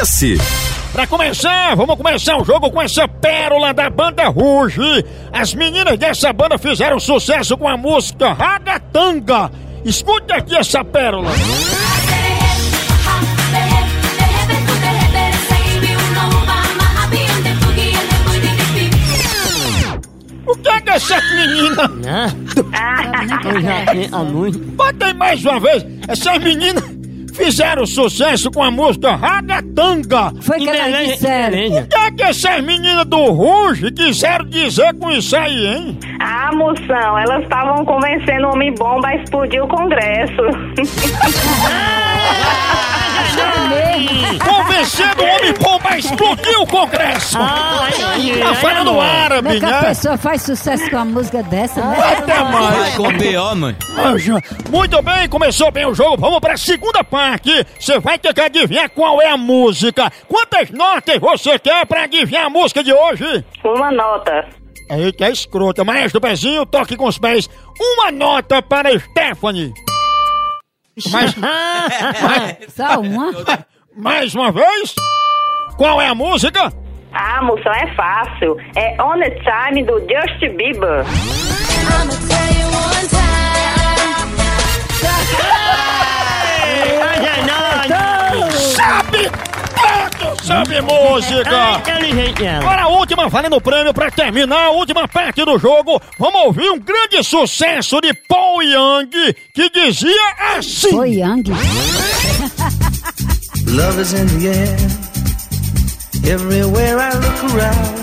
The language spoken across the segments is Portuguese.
esse? Pra começar, vamos começar o jogo com essa pérola da banda Ruge. As meninas dessa banda fizeram sucesso com a música Ragatanga. Escute aqui essa pérola. O que é que essa menina? Eu já tenho a luz. Bota aí mais uma vez. Essas meninas fizeram sucesso com a música Ragatanga. Foi que ela disseram. O que é que essas meninas do Ruge quiseram dizer com isso aí, hein? Ah, moção, elas estavam convencendo o homem bomba a explodir o Congresso. Convencendo o homem bom a explodir o Congresso. Tá falando árabe, Como é que a né? pessoa faz sucesso com uma música dessa, né? Até mais. Vai com B.O.. Muito bem, começou bem o jogo. Vamos pra segunda parte. Você vai ter que adivinhar qual é a música. Quantas notas você quer pra adivinhar a música de hoje? Uma nota. Eita, é escrota. Maestro Pezinho, toque com os pés. Uma nota para Stephanie. Mais, Só uma? mais uma vez. Qual é a música? Ah, moção, é fácil. É On the Time do Justin Bieber. Sabe tudo sobre música. Agora a última, valendo o prêmio pra terminar a última parte do jogo. Vamos ouvir um grande sucesso de Paul Young que dizia assim. Foi Yang. Love is in the air. Everywhere I look around.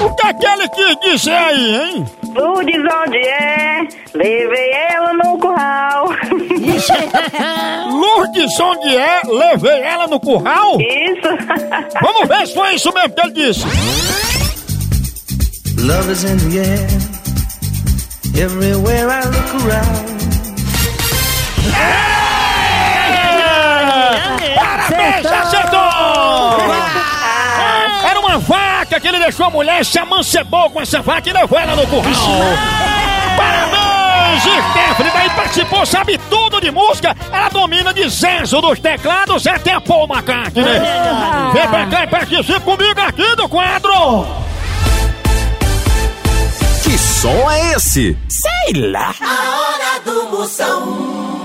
O que é que ele quis dizer aí, hein? Lourdes onde é? Levei ela no curral. Lourdes onde é? Levei ela no curral? Isso. Vamos ver se foi isso mesmo que ele disse. Love is in the air. Everywhere I look around. Deixou a mulher, se amancebou com essa vaca e levou ela no curral. Parabéns, Stephanie! Daí participou, sabe tudo de música. Ela domina de Zezo dos teclados até a Paul McCartney. Vem pra cá e participe comigo aqui do quadro. Que som é esse? A hora do Moção.